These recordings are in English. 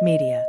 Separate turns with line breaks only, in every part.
Media.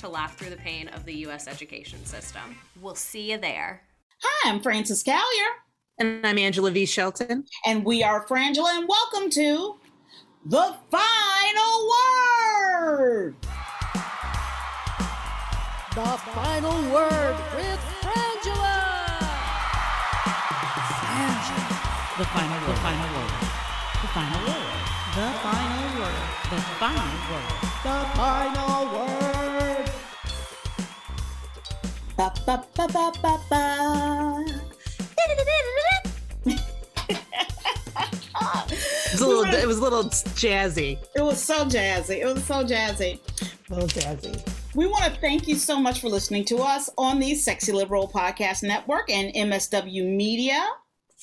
to laugh through the pain of the U.S. education system. We'll see you there.
Hi, I'm Frances Callier.
And I'm Angela V. Shelton.
And we are Frangela, and welcome to The Final Word.
The Final Word with Frangela.
Frangela. The final, the final word. The final word.
The final word.
The final word.
The final word.
Ba, ba, ba, ba, ba, ba.
it, was a little, it was a little jazzy.
It was so jazzy. It was so jazzy.
A little jazzy.
We want to thank you so much for listening to us on the Sexy Liberal Podcast Network and MSW Media.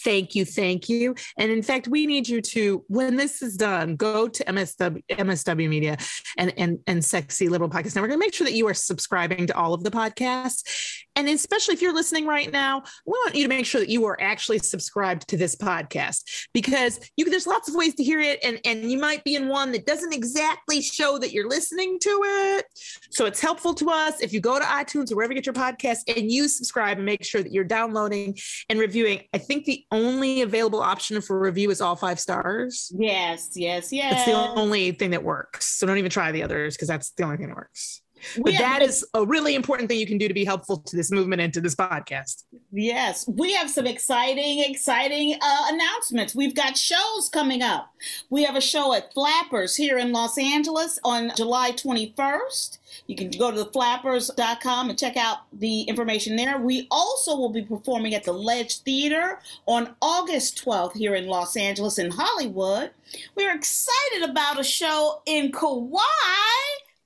Thank you, thank you. And in fact, we need you to, when this is done, go to MSW, MSW Media and, and, and Sexy Liberal Podcast Network and make sure that you are subscribing to all of the podcasts. And especially if you're listening right now, we want you to make sure that you are actually subscribed to this podcast because you there's lots of ways to hear it. And, and you might be in one that doesn't exactly show that you're listening to it. So it's helpful to us if you go to iTunes or wherever you get your podcast and you subscribe and make sure that you're downloading and reviewing. I think the only available option for review is all five stars.
Yes, yes, yes.
That's the only thing that works. So don't even try the others because that's the only thing that works. But that is a really important thing you can do to be helpful to this movement and to this podcast.
Yes, we have some exciting, exciting uh, announcements. We've got shows coming up. We have a show at Flappers here in Los Angeles on July 21st. You can go to theflappers.com and check out the information there. We also will be performing at the Ledge Theater on August 12th here in Los Angeles in Hollywood. We're excited about a show in Kauai.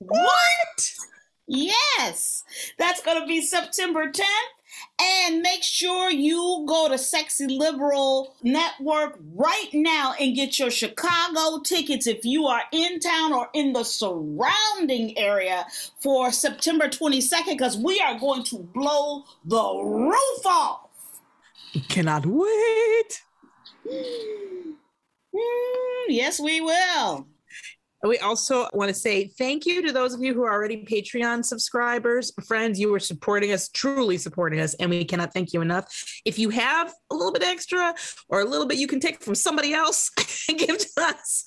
What?
Yes, that's going to be September 10th. And make sure you go to Sexy Liberal Network right now and get your Chicago tickets if you are in town or in the surrounding area for September 22nd because we are going to blow the roof off.
Cannot wait.
Mm, yes, we will.
We also want to say thank you to those of you who are already Patreon subscribers. Friends, you are supporting us, truly supporting us, and we cannot thank you enough. If you have a little bit extra or a little bit you can take from somebody else and give to us,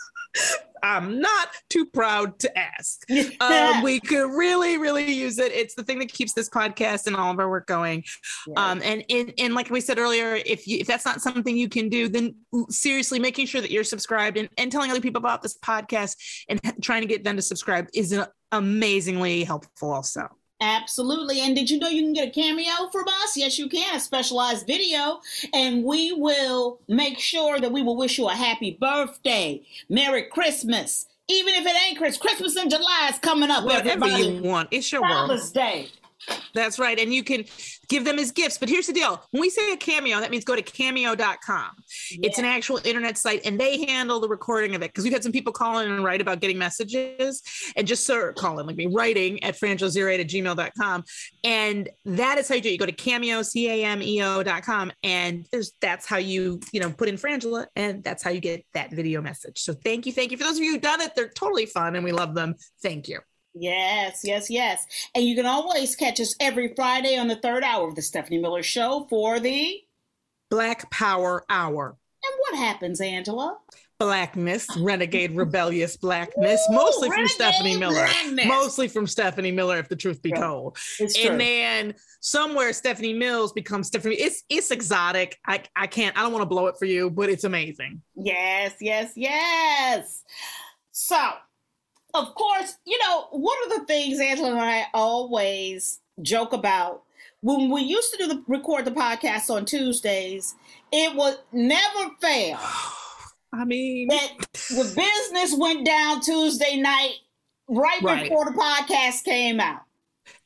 I'm not too proud to ask. Um, we could really, really use it. It's the thing that keeps this podcast and all of our work going. Yeah. Um, and, and and like we said earlier, if you if that's not something you can do, then seriously making sure that you're subscribed and, and telling other people about this podcast and trying to get them to subscribe is amazingly helpful also.
Absolutely. And did you know you can get a cameo from us? Yes, you can. A specialized video. And we will make sure that we will wish you a happy birthday, Merry Christmas. Even if it ain't Christmas, Christmas in July is coming up.
Whatever
everybody.
you want. It's your
Father's Day.
That's right. And you can give them as gifts. But here's the deal when we say a cameo, that means go to cameo.com. It's an actual internet site and they handle the recording of it. Because we've had some people call in and write about getting messages and just sort call in, like me, writing at frangela08 at gmail.com. And that is how you do it. You go to cameo, C A M E O.com. And there's that's how you, you know, put in Frangela and that's how you get that video message. So thank you. Thank you. For those of you who've done it, they're totally fun and we love them. Thank you.
Yes, yes, yes. And you can always catch us every Friday on the third hour of the Stephanie Miller Show for the
Black Power Hour.
And what happens, Angela?
Blackness, renegade, rebellious blackness, mostly from Stephanie Miller.
blackness.
Mostly from Stephanie Miller, if the truth be told.
It's true.
And then somewhere Stephanie Mills becomes Stephanie. It's it's exotic. I I can't. I don't want to blow it for you, but it's amazing.
Yes, yes, yes. So, of course, you know, one of the things Angela and I always joke about when we used to do the record the podcast on Tuesdays, it would never fail.
I mean,
that the business went down Tuesday night right,
Right.
before the podcast came out.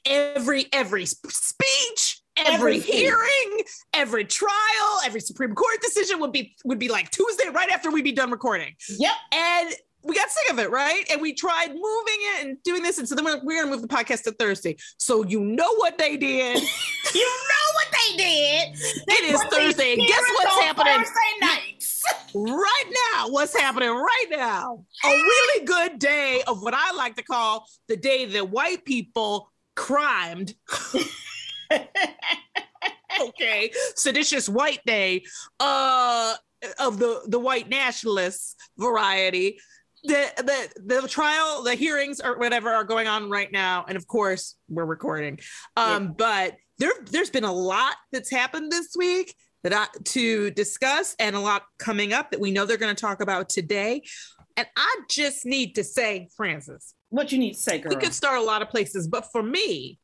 Every every speech, every
Everything.
hearing, every trial, every Supreme Court decision would be would be like Tuesday, right after we'd be done recording.
Yep.
And we got sick of it, right? And we tried moving it and doing this. And so then we're, we're gonna move the podcast to Thursday. So you know what they did.
You know what they did?
It is Thursday. And guess what's happening?
Thursday nights.
right now, what's happening right now? A really good day of what I like to call the day that white people crimed. okay, seditious white day uh of the the white nationalists variety. The, the the trial, the hearings or whatever are going on right now, and of course we're recording. Um, but there there's been a lot that's happened this week that I, to discuss, and a lot coming up that we know they're going to talk about today. And I just need to say, Frances,
what you need to say, girl?
We could start a lot of places, but for me,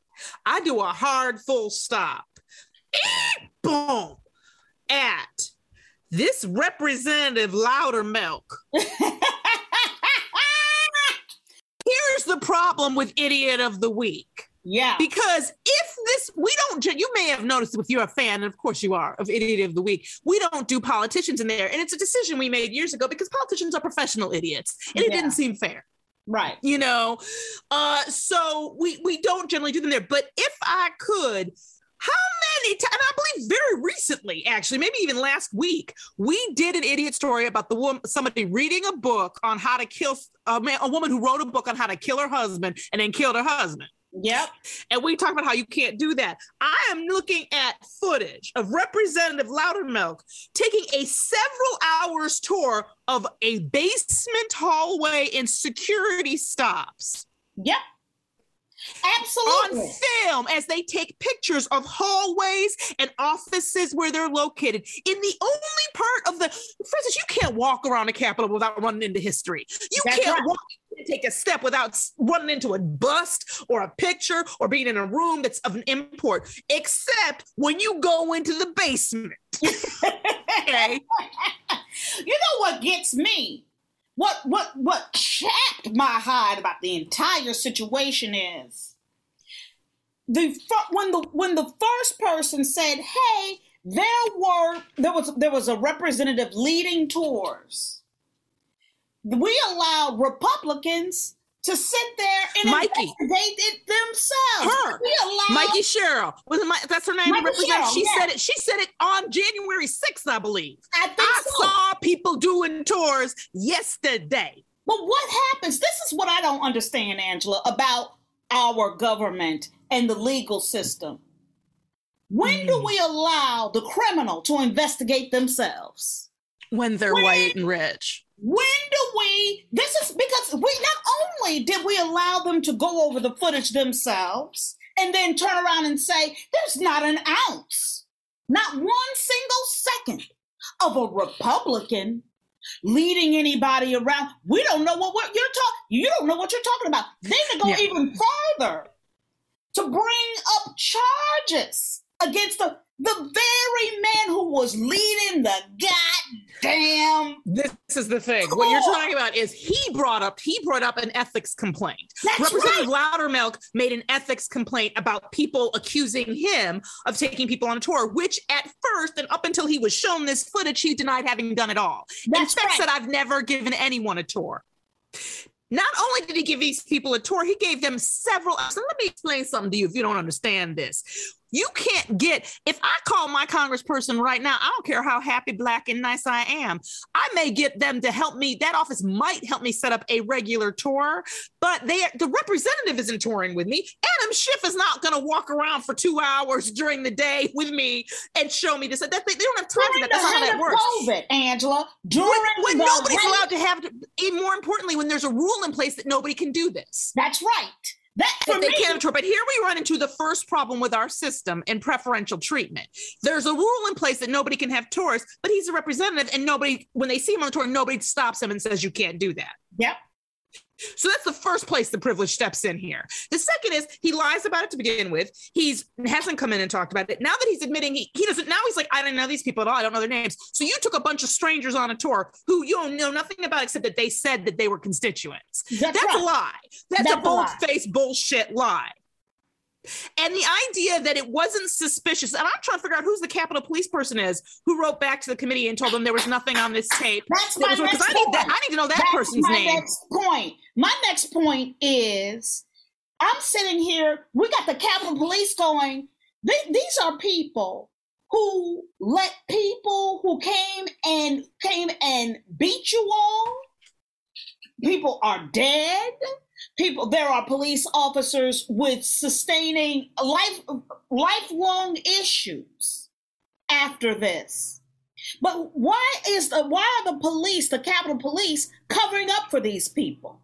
I do a hard full stop. Boom at this representative Loudermilk. Here's the problem with idiot of the week.
Yeah.
Because if this, we don't, you may have noticed if you're a fan, and of course you are, of Idiot of the Week, we don't do politicians in there. And it's a decision we made years ago because politicians are professional idiots. And it
Yeah.
didn't seem fair.
Right.
You know, uh, so we we don't generally do them there. But if I could, how many times? And I believe very recently, actually, maybe even last week, we did an idiot story about the woman, somebody reading a book on how to kill a man, a woman who wrote a book on how to kill her husband and then killed her husband.
Yep.
And we talked about how you can't do that. I am looking at footage of Representative Loudermilk taking a several hours tour of a basement hallway and security stops.
Yep. Absolutely.
On film as they take pictures of hallways and offices where they're located. In the only part of the, Frances, you can't walk around the Capitol without running into history. You
That's
can't
right.
walk take a step without running into a bust or a picture or being in a room that's of an import, except when you go into the basement. okay.
You know what gets me? What what what chapped my hide about the entire situation is the when the when the first person said, "Hey, there were there was there was a representative leading tours." We allowed Republicans to sit there and
Mikey.
investigate it themselves.
Her, Mikey Sherrill, was my, that's her name.
Sherrill,
She
yeah.
said it. She said it on January sixth, I believe.
I think
I
so.
saw people doing tours yesterday.
But what happens? This is what I don't understand, Angela, about our government and the legal system. When do hmm. we allow the criminal to investigate themselves?
When they're
When-
white and rich.
When do we? This is because we not only did we allow them to go over the footage themselves and then turn around and say, there's not an ounce, not one single second of a Republican leading anybody around. We don't know what we're, you're talking. You don't know what you're talking about. Then to go
Yeah.
even further to bring up charges against the the very man who was leading the goddamn from
this is the thing. What you're talking about is he brought up he brought up an ethics complaint.
That's
Representative Loudermilk made an ethics complaint about people accusing him of taking people on a tour, which at first and up until he was shown this footage, he denied having done it all.
That's
In fact,
right.
said I've never given anyone a tour. Not only did he give these people a tour, he gave them several. So let me explain something to you if you don't understand this. You can't get, if I call my congressperson right now, I don't care how happy, black, and nice I am, I may get them to help me. That office might help me set up a regular tour, but they the representative isn't touring with me. Adam Schiff is not going to walk around for two hours during the day with me and show me this. That, they, they don't have time for
during
that.
the
That's not how that works
COVID, Angela. During
when, when nobody's allowed to have, and more importantly, when there's a rule in place that nobody can do this.
That's right. That for
they
me,
can't tour. But here we run into the first problem with our system and preferential treatment. There's a rule in place that nobody can have tours, but he's a representative, and nobody, when they see him on the tour, nobody stops him and says you can't do that.
Yep.
So that's the first place the privilege steps in here. The second is he lies about it to begin with. He's hasn't come in and talked about it. Now that he's admitting he, he doesn't, now he's like, I don't know these people at all. I don't know their names. So you took a bunch of strangers on a tour who you don't know nothing about except that they said that they were constituents.
That's
a
right.
lie. That's,
That's
a
a
bold faced bullshit lie. And the idea that it wasn't suspicious, and I'm trying to figure out who's the Capitol Police person is who wrote back to the committee and told them there was nothing on this tape.
That's
that
my
was
next
I need that.
point.
I need to know that
That's
person's
my
name.
next point. My next point is I'm sitting here, we got the Capitol Police going. These are people who let people who came and came and beat you all. People are dead. People, there are police officers with sustaining life, lifelong issues after this. But why is the why are the police, the Capitol Police, covering up for these people?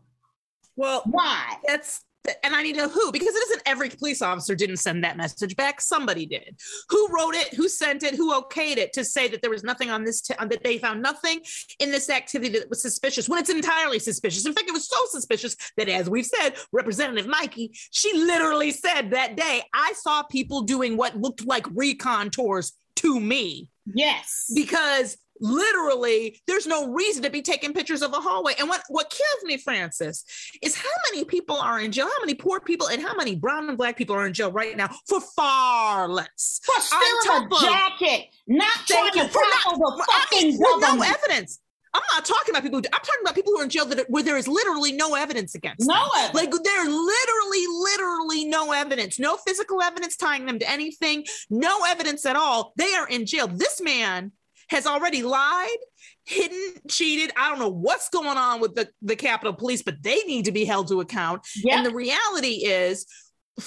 Well,
why?
That's and I need to know who because it isn't every police officer didn't send that message back. Somebody did. Who wrote it? Who sent it? Who okayed it to say that there was nothing on this t- that they found nothing in this activity that was suspicious when it's entirely suspicious. In fact, it was so suspicious that, as we've said, Representative Mikey, she literally said that day, I saw people doing what looked like recon tours to me.
Yes.
Because literally there's no reason to be taking pictures of a hallway and what what kills me frances is how many people are in jail how many poor people and how many brown and black people are in jail right now for far less
For stealing a jacket, not trying
you
to
not,
the fucking
with no evidence I'm not talking about people. Who, I'm talking about people who are in jail that where there is literally no evidence against
No
them.
evidence.
Like there's literally, literally no evidence, no physical evidence tying them to anything, no evidence at all. They are in jail. This man has already lied, hidden, cheated. I don't know what's going on with the, the Capitol Police, but they need to be held to account. And the reality is,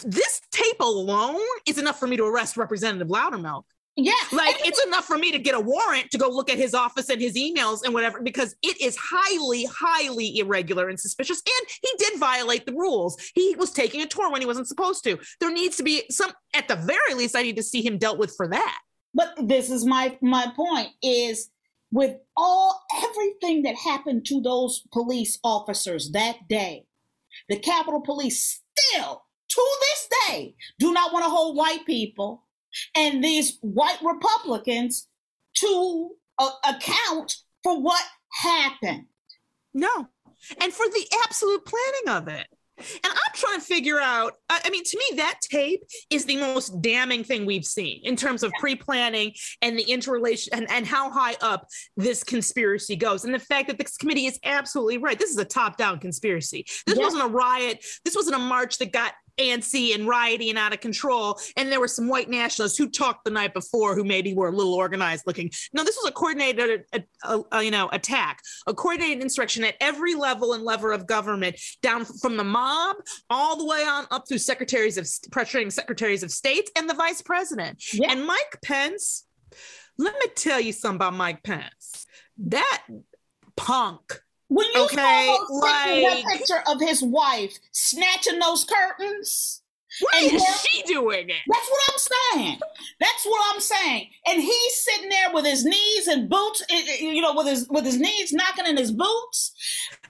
this tape alone is enough for me to arrest Representative Loudermilk.
Yeah.
Like it's enough for me to get a warrant to go look at his office and his emails and whatever, because it is highly, highly irregular and suspicious. And he did violate the rules. He was taking a tour when he wasn't supposed to. There needs to be some, at the very least, I need to see him dealt with for that.
But this is my my point is with all everything that happened to those police officers that day, the Capitol Police still to this day do not want to hold white people and these white Republicans to account for what happened.
No. And for the absolute planning of it. And I'm trying to figure out. I mean, to me, that tape is the most damning thing we've seen in terms of pre-planning and the interrelation and, and how high up this conspiracy goes. And the fact that this committee is absolutely right. This is a top-down conspiracy. This
Yeah.
wasn't a riot. This wasn't a march that got antsy and rioting and out of control. And there were some white nationalists who talked the night before who maybe were a little organized looking. No, this was a coordinated, uh uh uh, you know, attack, a coordinated insurrection at every level and lever of government, down from the mob all the way on up through secretaries of pressuring secretaries of state and the vice president. And Mike Pence, let me tell you something about Mike Pence. That punk.
When you
okay,
saw
like
that picture of his wife snatching those curtains.
Why
and
is she doing it?
That's what I'm saying. That's what I'm saying. And he's sitting there with his knees and boots, eh, eh, you know, with his with his knees knocking in his boots.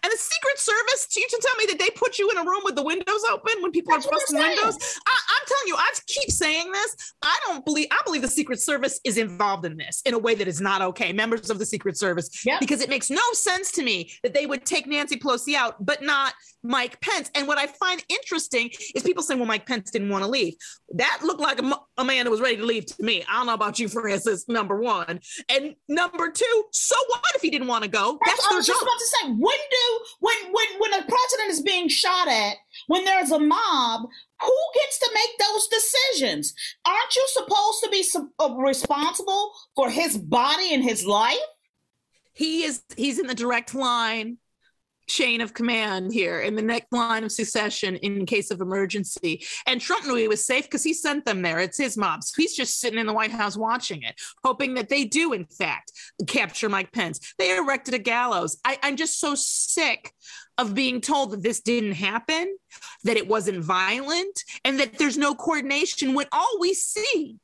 And the Secret Service, you to tell me that they put you in a room with the windows open when people
That's
are busting windows? I, I'm telling you, I keep saying this. I don't believe. I believe the Secret Service is involved in this in a way that is not okay. Members of the Secret Service,
Yep.
because it makes no sense to me that they would take Nancy Pelosi out, but not Mike Pence. And what I find interesting is people saying, "Well, Mike Pence didn't want to leave." That looked like a, a man that was ready to leave to me. I don't know about you, Frances. Number one, and number two. So what if he didn't want to go?
That's,
That's
I was just
job.
about to say. When do when when when a president is being shot at, when there's a mob, who gets to make those decisions? Aren't you supposed to be su- uh, responsible for his body and his life?
he is he's in the direct line chain of command here in the next line of succession in case of emergency. And trump knew he was safe because he sent them there. It's his mob so he's just sitting in the white house watching it hoping that they do in fact capture mike pence. They erected a gallows. I, i'm just so sick of being told that this didn't happen that it wasn't violent and that there's no coordination when all we see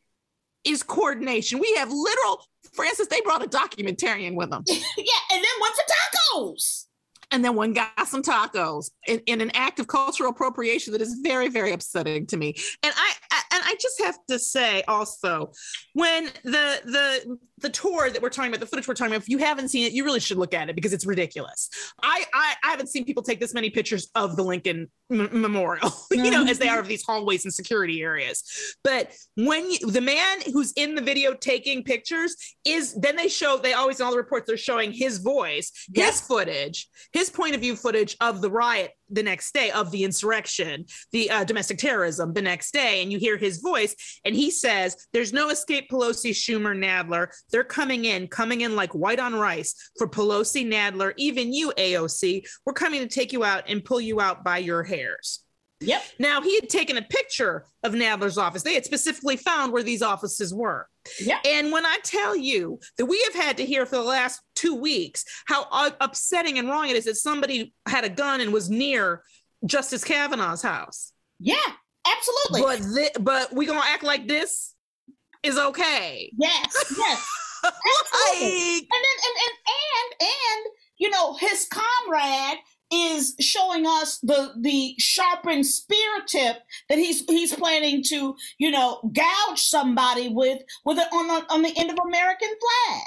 is coordination. We have literal frances they brought a documentarian with them.
Yeah, and then went for tacos.
And then one got some tacos in, in an act of cultural appropriation that is very very upsetting to me. And I, I i just have to say also when the the the tour that we're talking about the footage we're talking about if you haven't seen it you really should look at it because it's ridiculous. I i, I haven't seen people take this many pictures of the lincoln M- memorial you know as they are of these hallways and security areas. But when you, the man who's in the video taking pictures is then they show they always in all the reports they're showing his voice his footage his point of view footage of the riot the next day of the insurrection the uh, domestic terrorism the next day and you hear his voice and he says there's no escape pelosi schumer nadler they're coming in coming in like white on rice for pelosi nadler even you aoc we're coming to take you out and pull you out by your hairs
Yep.
now he had taken a picture of Nadler's office. They had specifically found where these offices were.
Yep.
And when I tell you that we have had to hear for the last two weeks how upsetting and wrong it is that somebody had a gun and was near Justice Kavanaugh's house.
Yeah, absolutely.
But thi- but we gonna act like this is okay.
Yes, yes. Absolutely. And then and and and and you know, his comrade is showing us the the sharpened spear tip that he's he's planning to, you know, gouge somebody with with it on the on the end of American flag.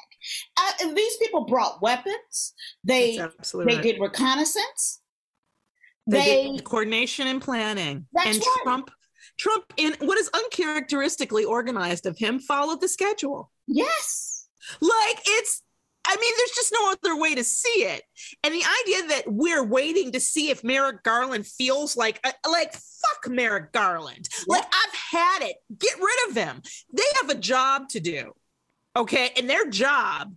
Uh, and these people brought weapons. They they
right.
did reconnaissance.
They,
They,
did coordination and planning.
That's
and
right.
Trump Trump in what is uncharacteristically organized of him followed the schedule.
yes.
Like it's I mean, there's just no other way to see it. And the idea that we're waiting to see if Merrick Garland feels like uh, like fuck Merrick Garland. Like I've had it. Get rid of him. They have a job to do. Okay? And their job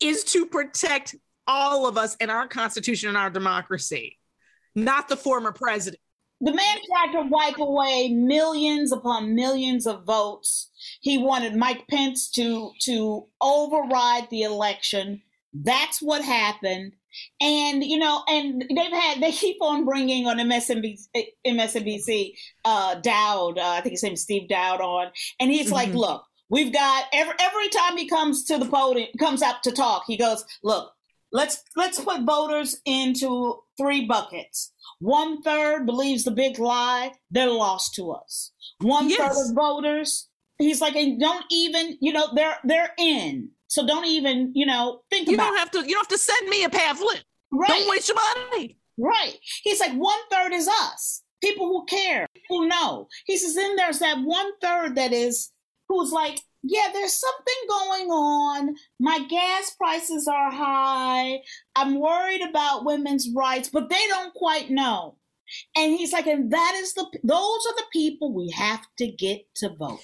is to protect all of us and our constitution and our democracy, not the former president.
The man tried to wipe away millions upon millions of votes. He wanted Mike Pence to to override the election. That's what happened. And you know, and they've had they keep on bringing on MSNBC, MSNBC uh, Dowd, uh, I think his name is Steve Dowd on, and he's like,
Mhm.
"Look, we've got every every time he comes to the podium, comes out to talk, he goes, look, let's let's put voters into three buckets. One third believes the big lie; they're lost to us. One third
Yes.
of voters, he's like, and don't even, you know, they're they're in. So don't even, you know, think
You
about.
don't have to you don't have to send me a pamphlet.
Right.
Don't waste your money.
Right. He's like, one third is us, people who care, who know. He says, then there's that one third that is who's like, yeah, there's something going on. My gas prices are high. I'm worried about women's rights, but they don't quite know. And he's like, and that is the those are the people we have to get to vote.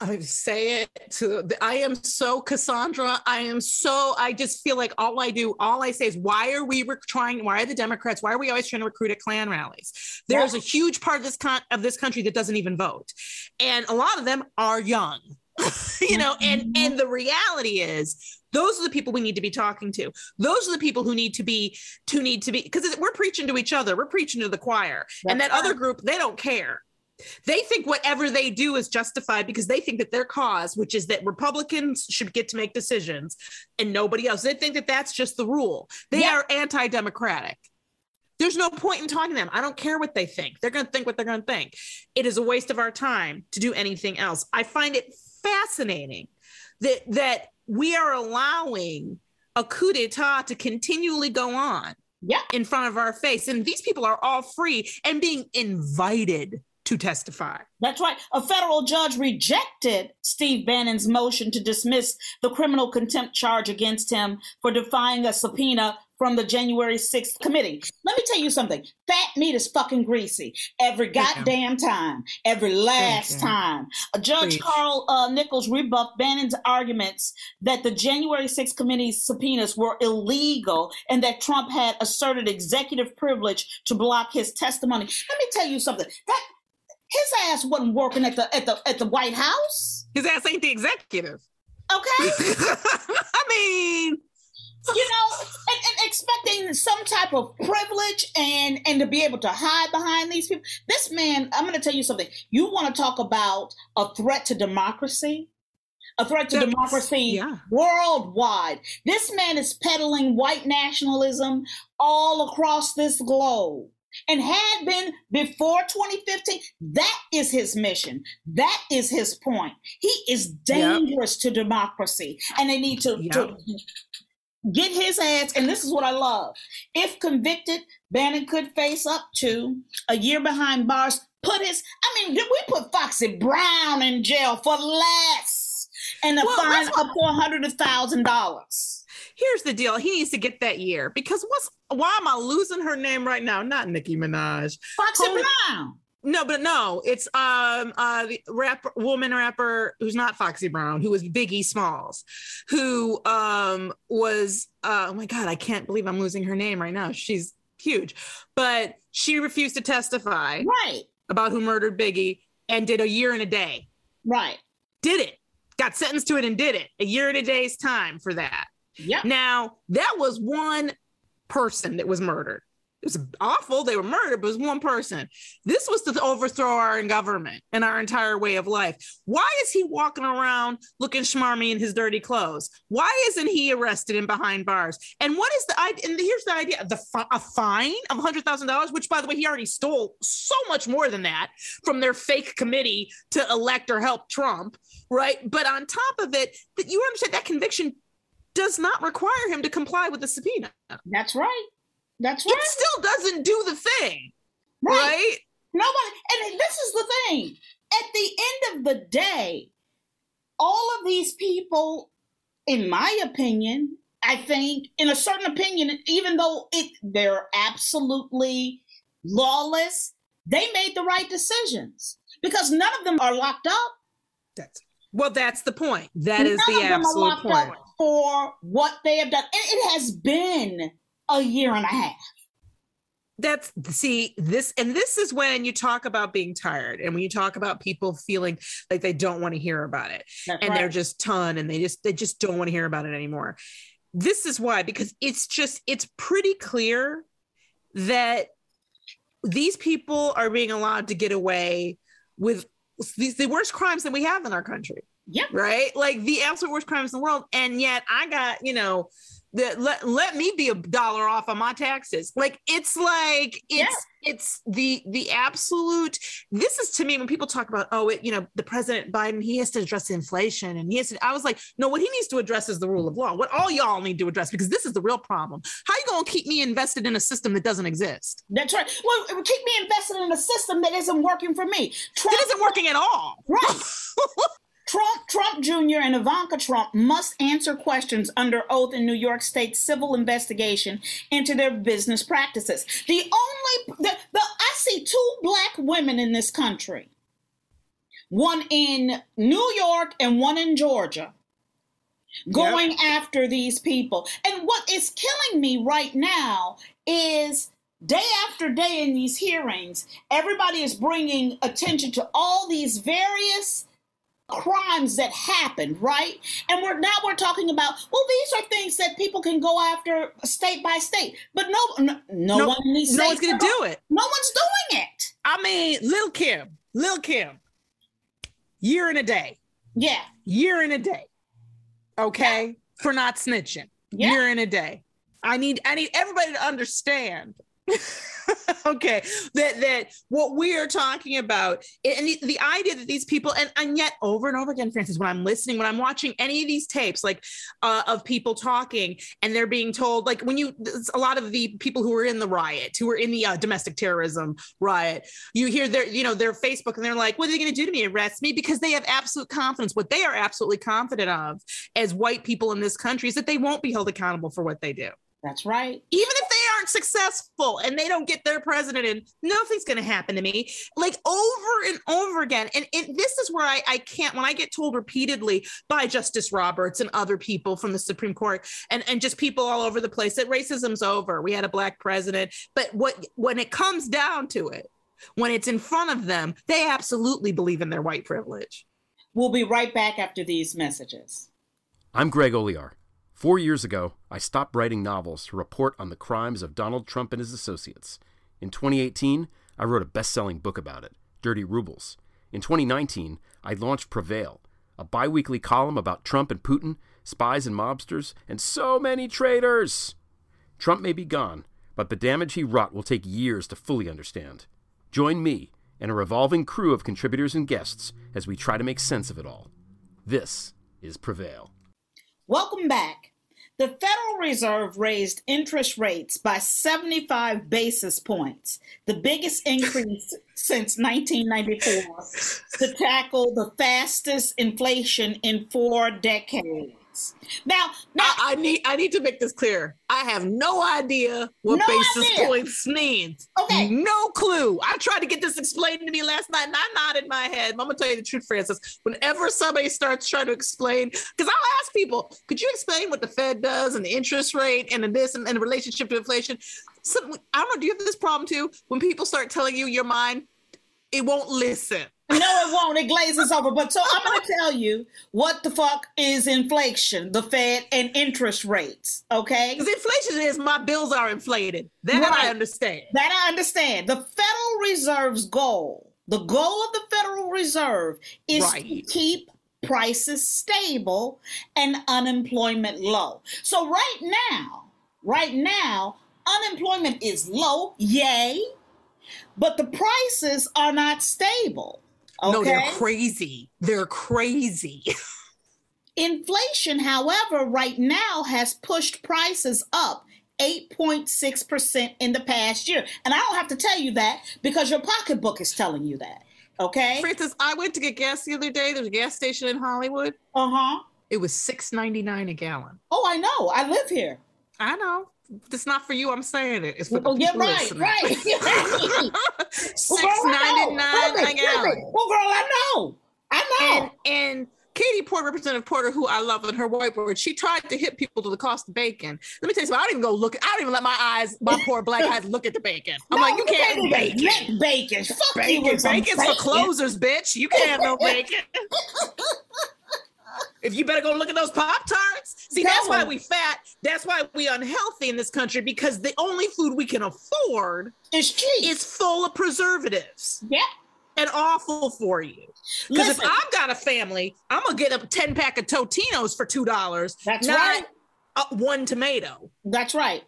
I say it to I am so Cassandra. I am so I just feel like all I do, all I say is why are we rec- trying, why are the Democrats, why are we always trying to recruit at Klan rallies? There's a huge part of this con- of this country that doesn't even vote. And a lot of them are young. you know, and mm-hmm. and the reality is those are the people we need to be talking to. Those are the people who need to be to need to be because we're preaching to each other. We're preaching to the choir. and that
That's
other group, they don't care. They think whatever they do is justified because they think that their cause, which is that Republicans should get to make decisions and nobody else, they think that that's just the rule. They
Yeah.
are anti democratic. There's no point in talking to them. I don't care what they think. They're going to think what they're going to think. It is a waste of our time to do anything else. I find it fascinating that that we are allowing a coup d'etat to continually go on
yeah.
in front of our face. And these people are all free and being invited to testify.
That's right. A federal judge rejected Steve Bannon's motion to dismiss the criminal contempt charge against him for defying a subpoena from the January 6th committee. Let me tell you something. Fat meat is fucking greasy every goddamn time, every last time. Uh, Judge. Carl uh, Nichols rebuffed Bannon's arguments that the January 6th committee's subpoenas were illegal and that Trump had asserted executive privilege to block his testimony. Let me tell you something. That his ass wasn't working at the at the at the White House.
His ass ain't the executive.
Okay.
I mean,
you know, and, and expecting some type of privilege and and to be able to hide behind these people. This man, I'm going to tell you something. You want to talk about a threat to democracy? A threat to
That's-
democracy
yeah.
worldwide. This man is peddling white nationalism all across this globe and had been before 2015, that is his mission. That is his point. He is dangerous yep. to democracy, and they need to, yep. to get his ass. And this is what I love. If convicted, Bannon could face up to a year behind bars. Put his, I mean, did we put Foxy Brown in jail for less and a
well,
fine of $400,000
here's the deal. He needs to get that year because what's why am I losing her name right now? Not Nicki Minaj.
Foxy
Holy-
Brown.
No, but no, it's um uh the rapper woman rapper who's not Foxy Brown, who was Biggie Smalls, who um was uh, oh my god, I can't believe I'm losing her name right now. She's huge, but she refused to testify
Right,
about who murdered Biggie and did a year and a day.
right.
Did it? Got sentenced to it and did it. A year and a day's time for that.
Yep.
Now, that was one person that was murdered. It was awful. They were murdered, but it was one person. This was to overthrow our government and our entire way of life. Why is he walking around looking schmarmy in his dirty clothes? Why isn't he arrested and behind bars? And what is the idea? And here's the idea: the a fine of hundred thousand dollars, which, by the way, he already stole so much more than that from their fake committee to elect or help Trump, right? But on top of it, that you understand that conviction does not require him to comply with the subpoena.
That's right. That's
It
right.
still doesn't do the thing,
Right.
right?
Nobody, and this is the thing. At the end of the day, all of these people, in my opinion, I think, in a certain opinion, even though it they're absolutely lawless, they made the right decisions because none of them are locked up.
That's well, that's the point. That is
None
the
them are
absolute point.
up for what they have done. And it has been a year and a half.
That's see this, and this is when you talk about being tired, and when you talk about people feeling like they don't want to hear about it,
That's
and they're just ton, and they just they just don't want to hear about it anymore. This is why, because it's just it's pretty clear that these people are being allowed to get away with these the worst crimes that we have in our country.
Yep.
Right? Like the absolute worst crimes in the world. And yet I got, you know, the let, let me be a dollar off on my taxes. Like it's like it's it's the the absolute this is to me when people talk about oh it you know the president Biden he has to address inflation and he has to I was like no what he needs to address is the rule of law what all y'all need to address because this is the real problem how you going to keep me invested in a system that doesn't exist
That's right. Well, it would keep me invested in a system that isn't working for me. Trump
that isn't working at all
Right. Trump, Trump Jr. and Ivanka Trump must answer questions under oath in New York State civil investigation into their business practices. The only the, the I see two black women in this country. One in New York and one in Georgia. Going after these people. And what is killing me right now is day after day in these hearings, everybody is bringing attention to all these various crimes that happened, right? And we're now we're talking about well, these are things that people can go after state by state, but no, no, no,
No-
one in these
no one's
states
gonna do it.
No one's doing it.
I mean Lil Kim Lil Kim year and a day
Yeah,
year and a day okay for not snitching
Yeah.
year and a day I need I need everybody to understand okay that that what we are talking about and the, the idea that these people and and yet over and over again frances when i'm listening when i'm watching any of these tapes like uh, of people talking and they're being told like when you a lot of the people who were in the riot who were in the uh, domestic terrorism riot you hear their you know their facebook and they're like what are they going to do to me? Arrest me? Because they have absolute confidence. What they are absolutely confident of as white people in this country is that they won't be held accountable for what they do.
That's right.
even if they aren't successful and they don't get their president and nothing's going to happen to me like over and over again and, and this is where I, I can't when i get told repeatedly by justice roberts and other people from the supreme court and, and just people all over the place that racism's over we had a black president but what when it comes down to it when it's in front of them they absolutely believe in their white privilege
We'll be right back after these messages.
I'm Greg Olear. Four years ago, I stopped writing novels to report on the crimes of Donald Trump and his associates. In 2018, I wrote a best selling book about it, Dirty Rubles. In 2019, I launched Prevail, a bi weekly column about Trump and Putin, spies and mobsters, and so many traitors. Trump may be gone, but the damage he wrought will take years to fully understand. Join me and a revolving crew of contributors and guests as we try to make sense of it all. This is Prevail.
Welcome back. The Federal Reserve raised interest rates by 75 basis points, the biggest increase since 1994, to tackle the fastest inflation in four decades. Now, now
I, I need I need to make this clear. I have no idea what
No
basis
idea.
points means.
Okay.
No clue. I tried to get this explained to me last night and I nodded my head. I'm gonna tell you the truth, Frances. Whenever somebody starts trying to explain, because I'll ask people, could you explain what the Fed does and the interest rate and the this and, and the relationship to inflation? Some, I don't know, do you have this problem too? When people start telling you your mind, it won't listen.
No, it won't. It glazes over. But so I'm going to tell you what the fuck is inflation, the Fed, and interest rates. Okay.
Because inflation is my bills are inflated. That I understand.
That I understand. The Federal Reserve's goal, the goal of the Federal Reserve is to keep prices stable and unemployment low. So right now, right now, unemployment is low, yay, but the prices are not stable. Okay?
No, they're crazy. They're crazy.
Inflation, however, right now has pushed prices up 8.6% in the past year. And I don't have to tell you that because your pocketbook is telling you that. Okay?
Frances, I went to get gas the other day. There's a gas station in Hollywood.
Uh huh.
It was six ninety nine a gallon.
Oh, I know. I live here.
I know. It's not for you. I'm saying it. It's for the oh,
Well, yeah,
people
right,
listening.
right. Right.
Six
Well, girl, I know.
nine
Listen,
a gallon.
listen. Well, girl, I know. I know.
And and Katie Porter, Representative Porter, who I love, and her whiteboard, she tried to hit people to the cost of bacon. Let me tell you something. I don't even go look. I don't even let my eyes, my poor black eyes, look at the bacon. I'm
No,
like, you can't
bacon.
bacon.
Let bacon. Fuck
Bacon, bacon's for closers, bitch. You can't have no bacon. If you better go look at those Pop Tarts. See, that's why we fat. That's why we unhealthy in this country because the only food we can afford
It's cheap.
is full of preservatives
yeah.
and awful for you. Because if I've got a family, I'm gonna get a 10 pack of Totinos for two dollars.
That's
not
right.
one tomato.
That's right.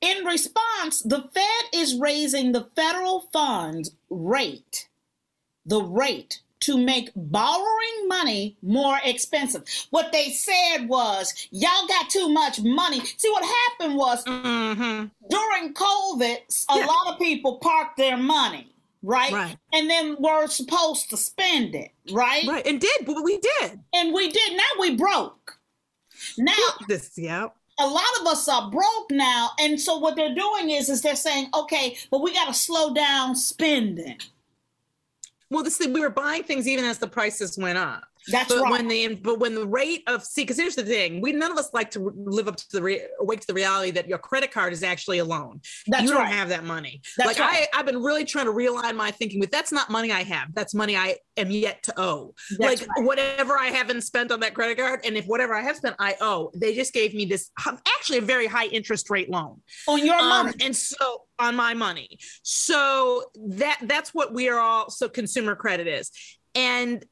In response, the Fed is raising the federal funds rate, the rate to make borrowing money more expensive. What they said was, y'all got too much money. See, what happened was
Mm-hmm.
during COVID, a
Yeah.
lot of people parked their money, right?
Right.
And then were supposed to spend it, right?
Right, and did, but we did.
And we did. Now we broke. Now
This, yeah.
a lot of us are broke now and so what they're doing is is they're saying okay but we got to slow down spending
Well, this we were buying things even as the prices went up.
That's
but
right.
when the but when the rate of see, because here's the thing: we none of us like to live up to the re, awake to the reality that your credit card is actually a loan.
That's
you don't have that money.
That's
like
right.
I, I've been really trying to realign my thinking with that's not money I have. That's money I am yet to owe.
That's
like
right.
whatever I haven't spent on that credit card, and if whatever I have spent I owe, they just gave me this actually a very high interest rate loan
on your
um,
money
and so on my money so that that's what we are all so consumer credit is and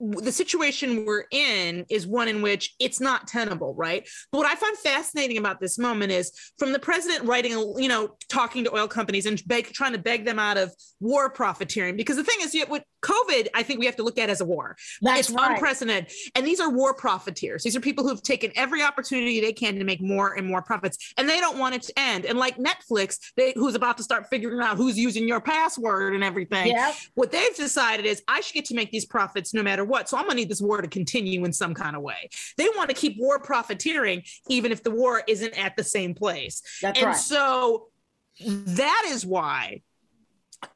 the situation we're in is one in which it's not tenable, right? But what I find fascinating about this moment is from the president writing, you know, talking to oil companies and beg, trying to beg them out of war profiteering. Because the thing is, you with COVID, I think we have to look at as a war.
That's
it's
right.
unprecedented, and these are war profiteers. These are people who have taken every opportunity they can to make more and more profits, and they don't want it to end. And like Netflix, they, who's about to start figuring out who's using your password and everything.
Yep.
What they've decided is I should get to make these profits no matter what. So I'm gonna need this war to continue in some kind of way. They want to keep war profiteering even if the war isn't at the same place.
That's
and
right.
so that is why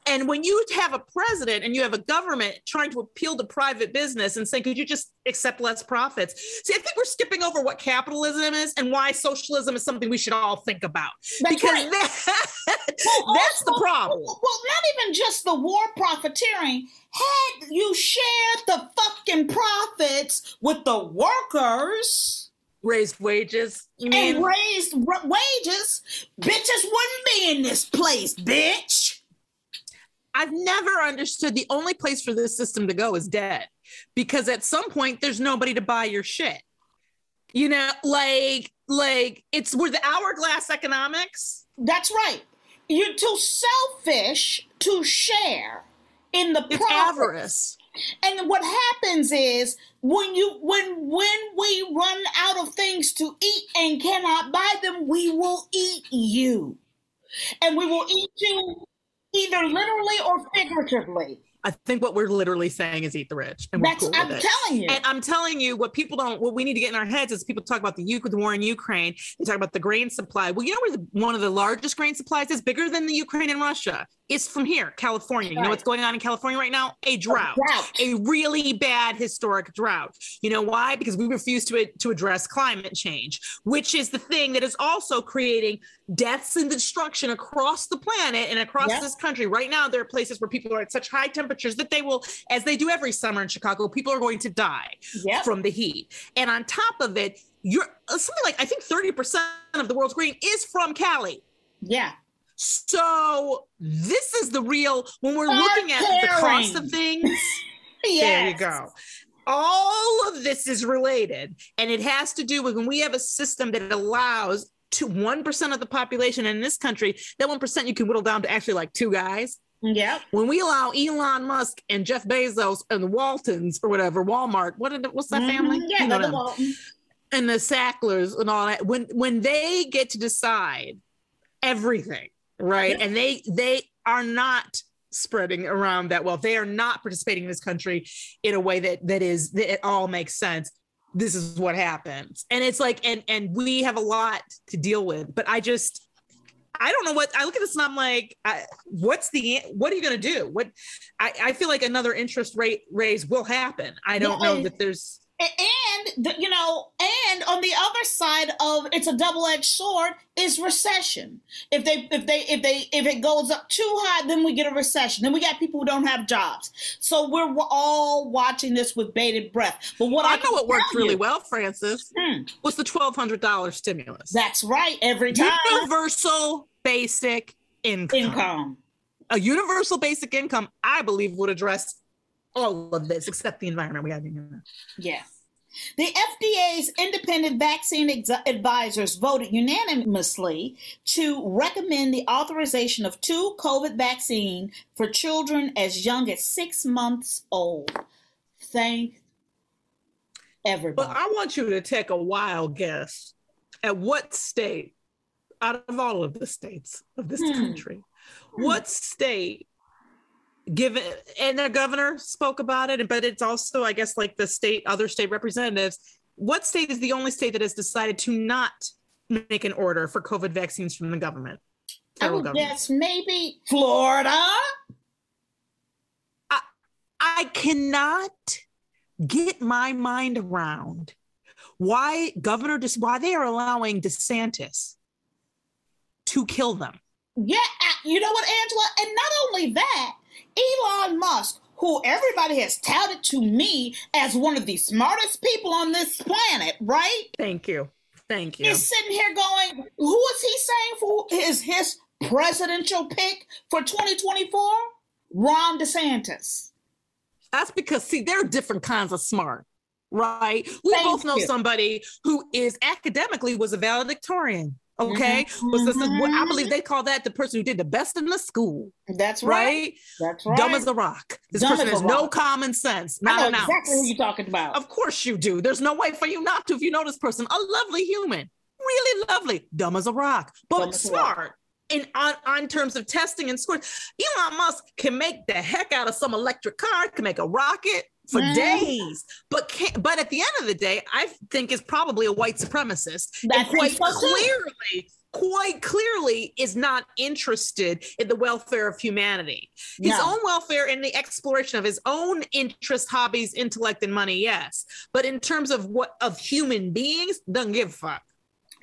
and when you have a president and you have a government trying to appeal to private business and saying, could you just accept less profits? See, I think we're skipping over what capitalism is and why socialism is something we should all think about.
That's
because
right.
that-
Well,
that's the problem.
Well, not even just the war profiteering. Had you shared the fucking profits with the workers
Raised wages. You mean?
and raised r- wages, bitches wouldn't be in this place, bitch.
I've never understood the only place for this system to go is dead because at some point there's nobody to buy your shit. You know, like like it's we're the hourglass economics.
That's right. You're too selfish to share in the
It's avarice.
And what happens is when you when when we run out of things to eat and cannot buy them, we will eat you. And we will eat you either literally or figuratively.
I think what we're literally saying is eat the rich, and we're
That's
cool with
I'm
it.
telling you.
And I'm telling you, what people don't, what we need to get in our heads is people talk about the, the war in Ukraine. They talk about the grain supply. Well, you know where the, one of the largest grain supplies is, bigger than the Ukraine and Russia. It's from here, California. You know what's going on in California right now? A drought,
drought.
a really bad historic drought. You know why? Because we refuse to to address climate change, which is the thing that is also creating deaths and destruction across the planet and across
Yep.
this country. Right now, there are places where people are at such high temperatures that they will, as they do every summer in Chicago, people are going to die
Yep.
from the heat. And on top of it, you're uh, something like I think 30% of the world's grain is from Cali.
Yeah.
So this is the real when we're looking at the cost of things. There you go. All of this is related, and it has to do with when we have a system that allows to one percent of the population in this country. That one percent you can whittle down to actually like two guys.
Yep.
When we allow Elon Musk and Jeff Bezos and the Waltons or whatever, Walmart, what did, what's that family?
Mhm. Yeah,
You know
the. Walton.
and the Sacklers and all that. When when they get to decide everything, right? And they they are not spreading around that wealth. They are not participating in this country in a way that that is that it all makes sense. This is what happens. And it's like and and we have a lot to deal with, but I just I don't know what I look at this and I'm like, I, what's the what are you going to do? What I, I feel like another interest rate raise will happen. I don't
Yeah,
know that there's
And you know, and on the other side of it's a double-edged sword is recession. If they if they if they if it goes up too high, then we get a recession. Then we got people who don't have jobs. So we're all watching this with bated breath. But what I,
I know what worked
tell
really well, Frances,
Hmm.
was the twelve hundred dollars stimulus.
That's right. Every time
universal basic income.
income.
A universal basic income, I believe, would address all of this, except the environment we have in here.
Yeah. The FDA's independent vaccine ex- advisors voted unanimously to recommend the authorization of two COVID vaccine for children as young as six months old. Thank everybody.
But I want you to take a wild guess at what state, out of all of the states of this
Hmm.
country, what state given and the governor spoke about it but it's also i guess like the state other state representatives what state is the only state that has decided to not make an order for covid vaccines from the government
I would
government
guess maybe Florida.
I cannot get my mind around why Governor De- why they are allowing DeSantis to kill them.
Yeah, uh, you know what, Angela? And not only that, Elon Musk, who everybody has touted to me as one of the smartest people on this planet, right?
Thank you. Thank you.
Is sitting here going, who is he saying for is his presidential pick for 2024? Ron DeSantis.
That's because see, there are different kinds of smart, right? We
Thank
both know
you.
somebody who is academically was a valedictorian. Okay,
Mhm.
was this I believe they call that the person who did the best in the school.
That's right.
Right?
That's right.
Dumb as a rock. This
Dumb
person has no common sense.
I
Not
know
an
exactly who you're talking about.
Of course you do. There's no way for you not to if you know this person. A lovely human, really lovely, dumb as a rock, but
Dumb rock.
smart. In on, on terms of testing and scoring, Elon Musk can make the heck out of some electric car, can make a rocket for
Mhm.
days, but can't. But at the end of the day, I think is probably a white supremacist, and quite clearly, quite clearly, is not interested in the welfare of humanity his
No.
own welfare and the exploration of his own interest, hobbies, intellect, and money, yes. But in terms of what of human beings, doesn't give a fuck.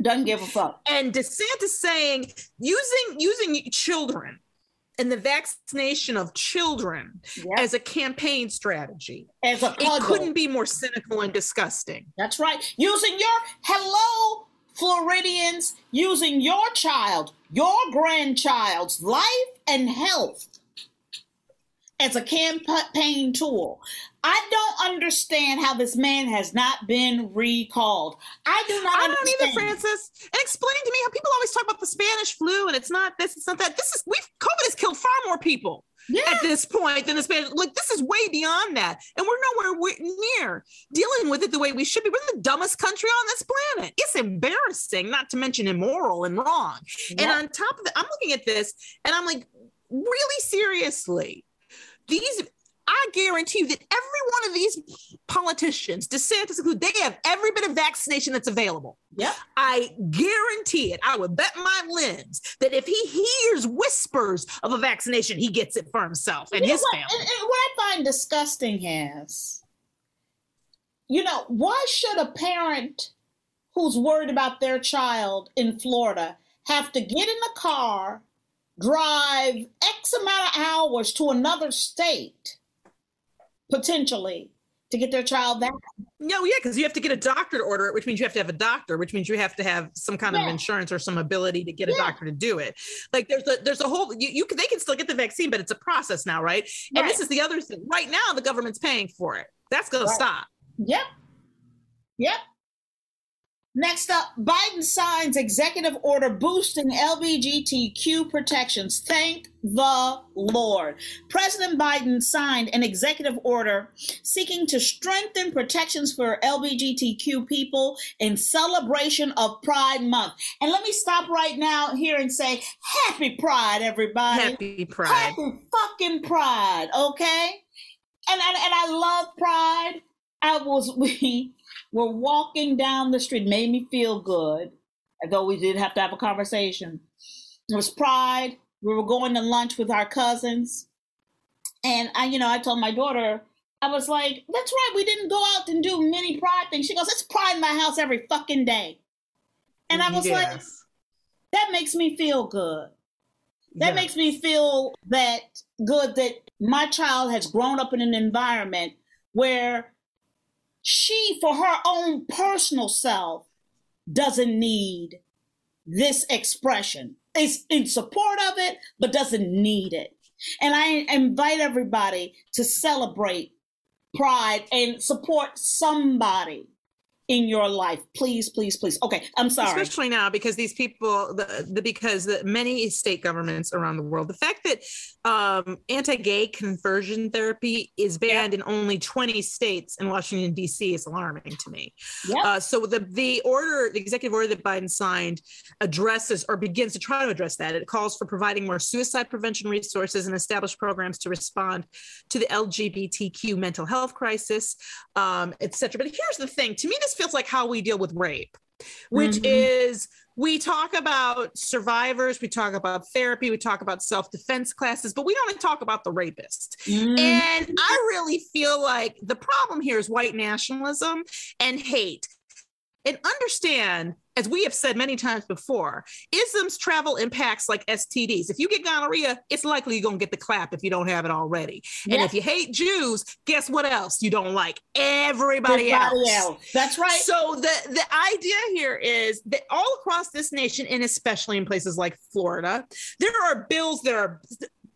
Doesn't give a fuck.
And DeSantis saying using using children and the vaccination of children
Yep.
as a campaign strategy.
As a
It couldn't be more cynical and disgusting.
That's right. Using your hello, Floridians, using your child, your grandchild's life and health as a campaign tool. I don't understand how this man has not been recalled. I do not
I don't
understand.
either, Frances. And explain to me how people always talk about the Spanish flu and it's not this, it's not that. This is we've COVID has killed far more people
Yeah.
at this point than the Spanish. Like this is way beyond that, and we're nowhere near dealing with it the way we should be. We're the dumbest country on this planet. It's embarrassing, not to mention immoral and wrong. And on top of that, I'm looking at this and I'm like, really seriously, these. I guarantee you that every one of these politicians, DeSantis included, they have every bit of vaccination that's available.
Yeah.
I guarantee it. I would bet my limbs that if he hears whispers of a vaccination, he gets it for himself and
You
his
what?
family.
And, and what I find disgusting is, you know, why should a parent who's worried about their child in Florida have to get in the car, drive X amount of hours to another state, potentially, to get their child vaccinated?
No, yeah, because you have to get a doctor to order it, which means you have to have a doctor, which means you have to have some kind of insurance or some ability to get a doctor to do it. Like there's a there's a whole you, you can they can still get the vaccine, but it's a process now, right? And this is the other thing. Right now, the government's paying for it. That's gonna
Right.
stop.
Yep. Yep. Next up, Biden signs executive order boosting LGBTQ protections. Thank the Lord. President Biden signed an executive order seeking to strengthen protections for LGBTQ people in celebration of Pride Month. And let me stop right now here and say, Happy Pride, everybody.
Happy Pride.
Happy fucking Pride, okay? And, and, and I love Pride. I was, we were walking down the street, made me feel good, though we did have to have a conversation. It was Pride. We were going to lunch with our cousins. And I, you know, I told my daughter, I was like, that's right, we didn't go out and do many Pride things. She goes, it's Pride in my house every fucking day. And I was like, that makes me feel good. That
Yeah.
makes me feel that good that my child has grown up in an environment where she, for her own personal self, doesn't need this expression. Is in support of it, but doesn't need it. And I invite everybody to celebrate pride and support somebody in your life. Please, please, please. Okay, I'm sorry.
especially now because these people the, the because the many state governments around the world the fact that um, anti-gay conversion therapy is banned in only 20 states in washington d.c. is alarming to me
Yep.
uh, so the the order the executive order that biden signed addresses or begins to try to address that it calls for providing more suicide prevention resources and establish programs to respond to the lgbtq mental health crisis um, etc but here's the thing to me this feels like how we deal with rape which
Mhm.
is we talk about survivors, we talk about therapy, we talk about self defense classes, but we don't talk about the rapist.
Mhm.
And I really feel like the problem here is white nationalism and hate. And understand, as we have said many times before, isms travel impacts like STDs. If you get gonorrhea, it's likely you're going to get the clap if you don't have it already. And if you hate Jews, guess what else you don't like? Everybody,
Everybody
else.
else. That's right.
So the the idea here is that all across this nation, and especially in places like Florida, there are bills that are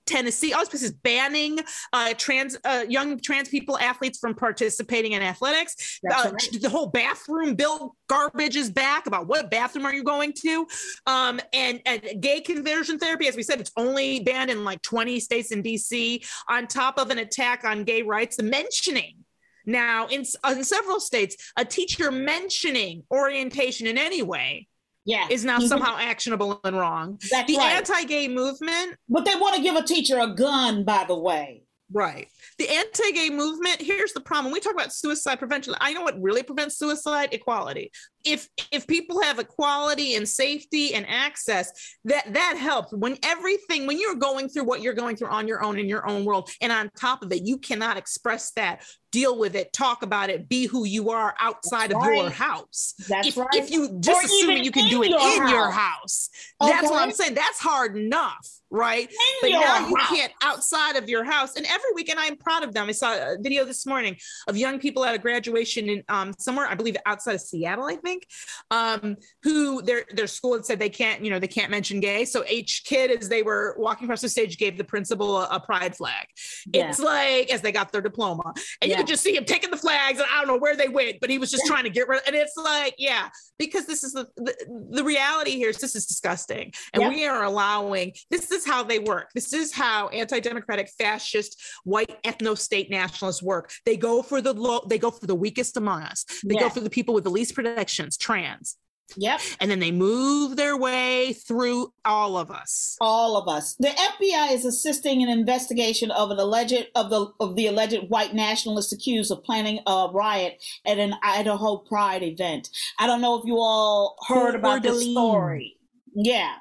Tennessee, all these places banning uh, trans uh, young trans people athletes from participating in athletics. Uh,
right.
The whole bathroom bill garbage is back about what bathroom are you going to, um, and and gay conversion therapy. As we said, it's only banned in like 20 states in DC. On top of an attack on gay rights, the mentioning. Now, in, in several states, a teacher mentioning orientation in any way
Yeah.
is now somehow actionable and wrong.
That's
the
right.
anti-gay movement
But they want to give a teacher a gun, by the way.
Right. The anti gay movement, here's the problem. When we talk about suicide prevention, I know what really prevents suicide equality. If if people have equality and safety and access, that that helps. When everything, when you're going through what you're going through on your own in your own world, and on top of it, you cannot express that, deal with it, talk about it, be who you are outside
That's
of your house.
That's
if,
right.
if you just
Or
assuming you can do it
your
in your
house.
house, that's what I'm saying. That's hard enough, right? but
your
now you can't outside of your house. And every weekend, Proud of them. I saw a video this morning of young people at a graduation in um, somewhere, I believe outside of Seattle, I think, um, who their their school had said they can't, you know, they can't mention gay. So each kid, as they were walking across the stage, gave the principal a, a pride flag.
Yeah.
It's like as they got their diploma, and you could just see him taking the flags, and I don't know where they went, but he was just trying to get rid. And it's like, yeah, because this is the the, the reality here is this is disgusting, and
Yeah.
we are allowing. This is how they work. This is how anti-democratic, fascist, white ethno-state nationalists work. They go for the low. They go for the weakest among us. They go for the people with the least protections, trans,
Yep.
and then they move their way through all of us.
all of us. The FBI is assisting an investigation of an alleged of the of the alleged white nationalists accused of planning a riot at an Idaho Pride event. I don't know if you all heard about this story. Yeah.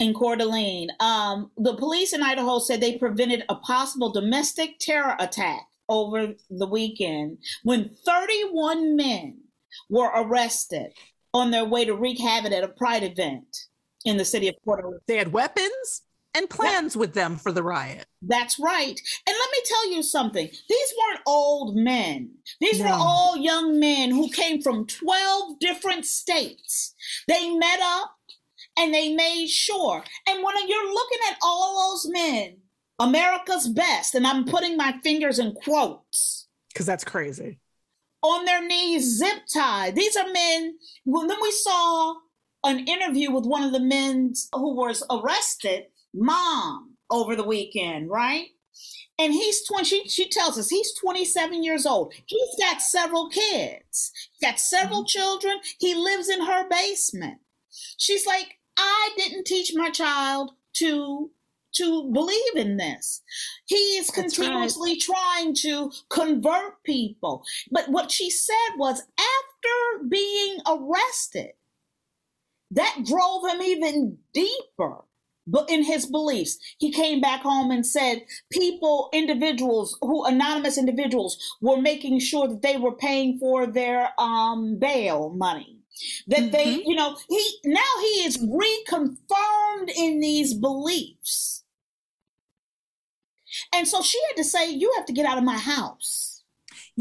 In Coeur d'Alene, um, the police in Idaho said they prevented a possible domestic terror attack over the weekend when 31 men were arrested on their way to wreak havoc at a pride event in the city of Coeur d'Alene.
They had weapons and plans with them for the riot.
That's right. And let me tell you something. These weren't old men. These were all young men who came from 12 different states. They met up and they made sure. And when you're looking at all those men, America's best, and I'm putting my fingers in quotes,
Because that's crazy.
On their knees, zip tied. These are men. Well, then we saw an interview with one of the men who was arrested, mom, over the weekend, right? And he's 20, she, she tells us he's 27 years old. He's got several kids, he's got several mm-hmm. children. He lives in her basement. She's like, I didn't teach my child to to believe in this. He is
That's right.
continuously trying to convert people. But what she said was after being arrested, that drove him even deeper but in his beliefs he came back home and said people individuals who anonymous individuals were making sure that they were paying for their um bail money that they you know he now he is reconfirmed in these beliefs and so she had to say you have to get out of my house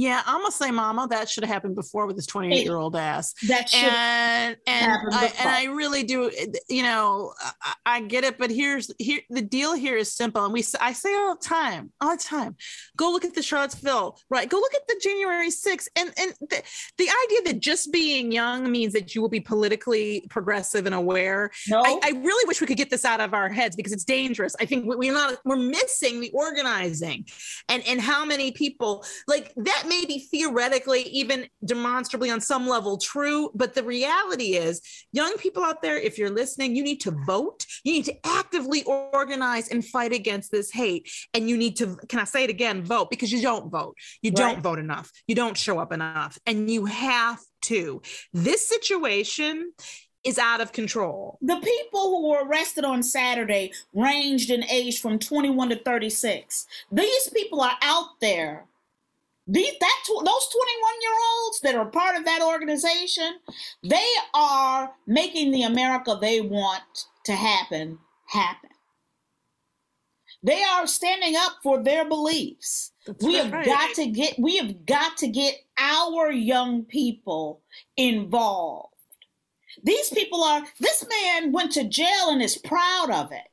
Yeah, I'm gonna say, Mama, that should have happened before with this 28 year old ass.
that should
And and
happened
I,
before.
and I really do, you know, I, I get it, but here's here the deal here is simple, and we I say all the time, all the time, go look at the Charlottesville, right? Go look at the January 6th, and and the, the idea that just being young means that you will be politically progressive and aware.
no
I, I really wish we could get this out of our heads because it's dangerous. I think we, we're not we're missing the organizing, and and how many people like that may be theoretically even demonstrably on some level true, but the reality is, young people out there, if you're listening, you need to vote. You need to actively organize and fight against this hate, and you need to. Can I say it again? Vote because you don't vote. You don't vote enough. You don't show up enough, and you have to. This situation is out of control.
The people who were arrested on Saturday ranged in age from 21 to 36. These people are out there. These that tw- those 21 year olds that are part of that organization, they are making the America they want to happen happen. They are standing up for their beliefs. we have
right.
got to get we have got to get our young people involved. These people are, this man went to jail and is proud of it.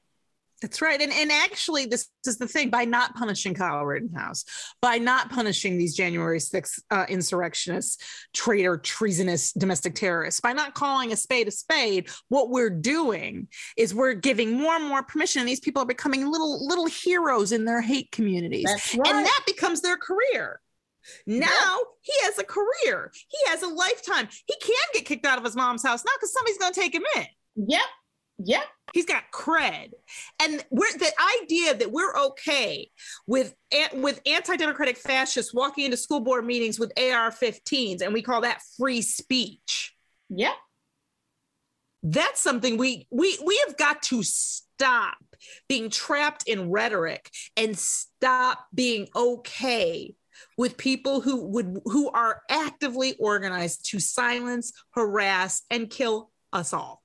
That's right. And and actually this is the thing by not punishing Kyle Rittenhouse, by not punishing these January 6th uh, insurrectionists, traitor, treasonous domestic terrorists, by not calling a spade a spade, what we're doing is we're giving more and more permission and these people are becoming little little heroes in their hate communities.
right.
And that becomes their career. Now he has a career. He has a lifetime. He can get kicked out of his mom's house now because somebody's going to take him in.
Yep. Yep.
He's got cred. And we're the idea that we're okay with with anti-democratic fascists walking into school board meetings with AR-15s and we call that free speech.
Yeah.
That's something we we we have got to stop being trapped in rhetoric and stop being okay with people who would who are actively organized to silence, harass and kill us all.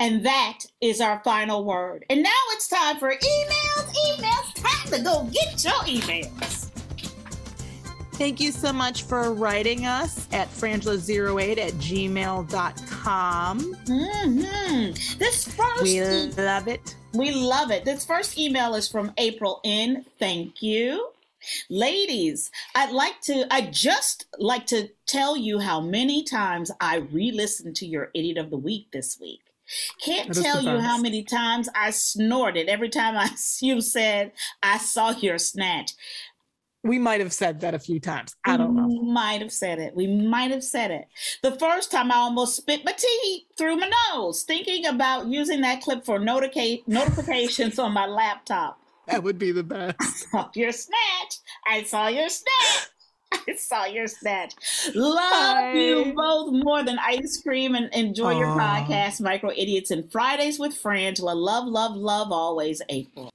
And that is our final word. And now it's time for emails, emails. Time to go get your emails.
Thank you so much for writing us at frangela08 at gmail.com.
Mm-hmm. This first
We
e-
love it.
We love it. This first email is from April N. Thank you. Ladies, I'd like to, I just like to tell you how many times I re listened to your Idiot of the Week this week. Can't tell you how many times I snorted every time I you said I saw your snatch.
We might have said that a few times. I don't know.
We might have said it. We might have said it. The first time I almost spit my tea through my nose, thinking about using that clip for notica- notifications on my laptop.
That would be the best.
I saw your snatch. I saw your snatch. I saw your snatch. Love
Bye.
you both more than ice cream and enjoy your podcast, Micro Idiots and Fridays with Frangela. Love, love, love always, April.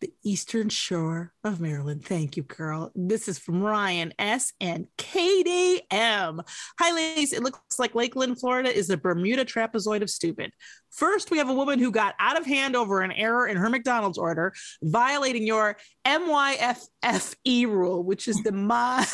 The Eastern Shore of Maryland. Thank you, girl. This is from Ryan S. and Katie M. Hi, ladies. It looks like Lakeland, Florida is the Bermuda trapezoid of stupid. First, we have a woman who got out of hand over an error in her McDonald's order, violating your MYFFE rule, which is the my.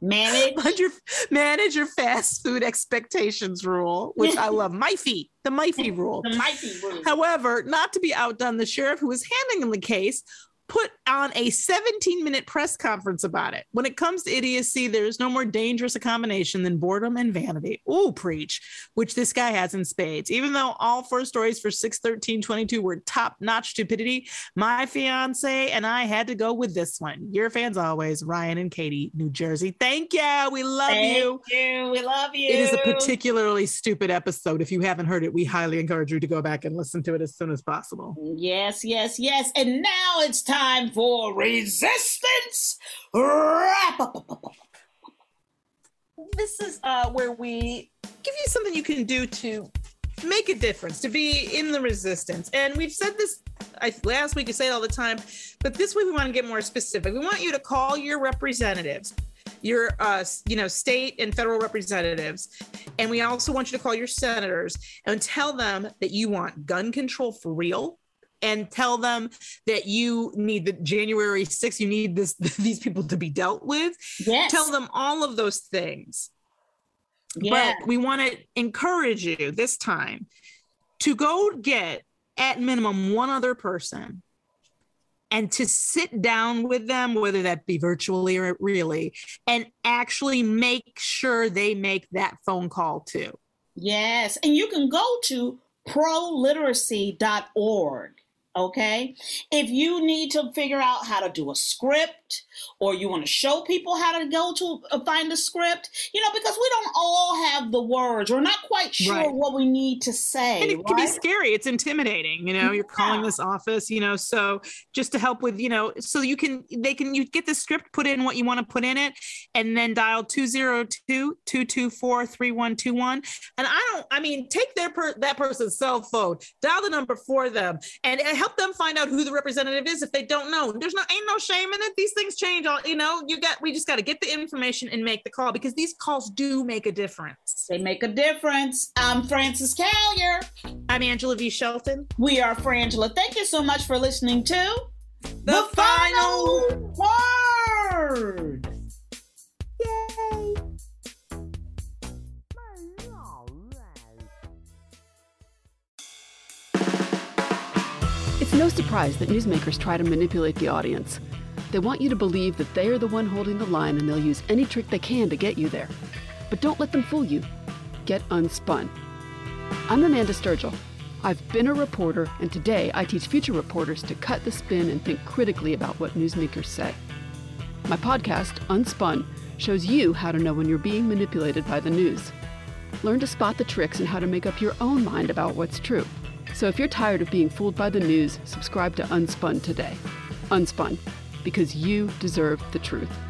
Manage.
your manage your fast food expectations rule, which I love. MyFe, the MyFe rule.
The mighty rule.
However, not to be outdone, the sheriff who was handling the case put on a 17 minute press conference about it. When it comes to idiocy, there's no more dangerous a combination than boredom and vanity. Ooh, preach, which this guy has in spades. Even though all four stories for 61322 were top notch stupidity, my fiance and I had to go with this one. Your fans always, Ryan and Katie, New Jersey. Thank you. We love
Thank
you.
you. We love you.
It is a particularly stupid episode. If you haven't heard it, we highly encourage you to go back and listen to it as soon as possible.
Yes, yes, yes. And now it's time for resistance wrap up.
This is uh, where we give you something you can do to make a difference, to be in the resistance. And we've said this I, last week, you say it all the time, but this week we want to get more specific. We want you to call your representatives. Your, uh, you know, state and federal representatives, and we also want you to call your senators and tell them that you want gun control for real, and tell them that you need the January 6th, you need this these people to be dealt with.
Yes.
Tell them all of those things.
Yeah.
But we want to encourage you this time to go get at minimum one other person and to sit down with them, whether that be virtually or really, and actually make sure they make that phone call too.
Yes. And you can go to proliteracy.org. Okay. If you need to figure out how to do a script or you want to show people how to go to uh, find a script, you know, because we don't all have the words. We're not quite sure
Right.
what we need to say.
and it can be scary it's intimidating you know you're calling this office you know so just to help with you know so you can they can you get the script put in what you want to put in it and then dial 202-224-3121 and i don't i mean take their per, that person's cell phone dial the number for them and, and help them find out who the representative is if they don't know there's no ain't no shame in it these things change all you know you got we just got to get the information and make the call because these calls do make a difference.
They make a difference. I'm frances callier.
I'm angela v. Shelton.
We are frangela. Thank you so much for listening to
the,
final word.
Yay!
If no surprise that newsmakers try to manipulate the audience. They want you to believe that they are the one holding the line and they'll use any trick they can to get you there. But don't let them fool you. Get unspun. I'm Amanda Sturgill. I've been a reporter, and today I teach future reporters to cut the spin and think critically about what newsmakers say. My podcast, Unspun, shows you how to know when you're being manipulated by the news. Learn to spot the tricks and how to make up your own mind about what's true. So if you're tired of being fooled by the news, subscribe to Unspun today. Unspun, because you deserve the truth.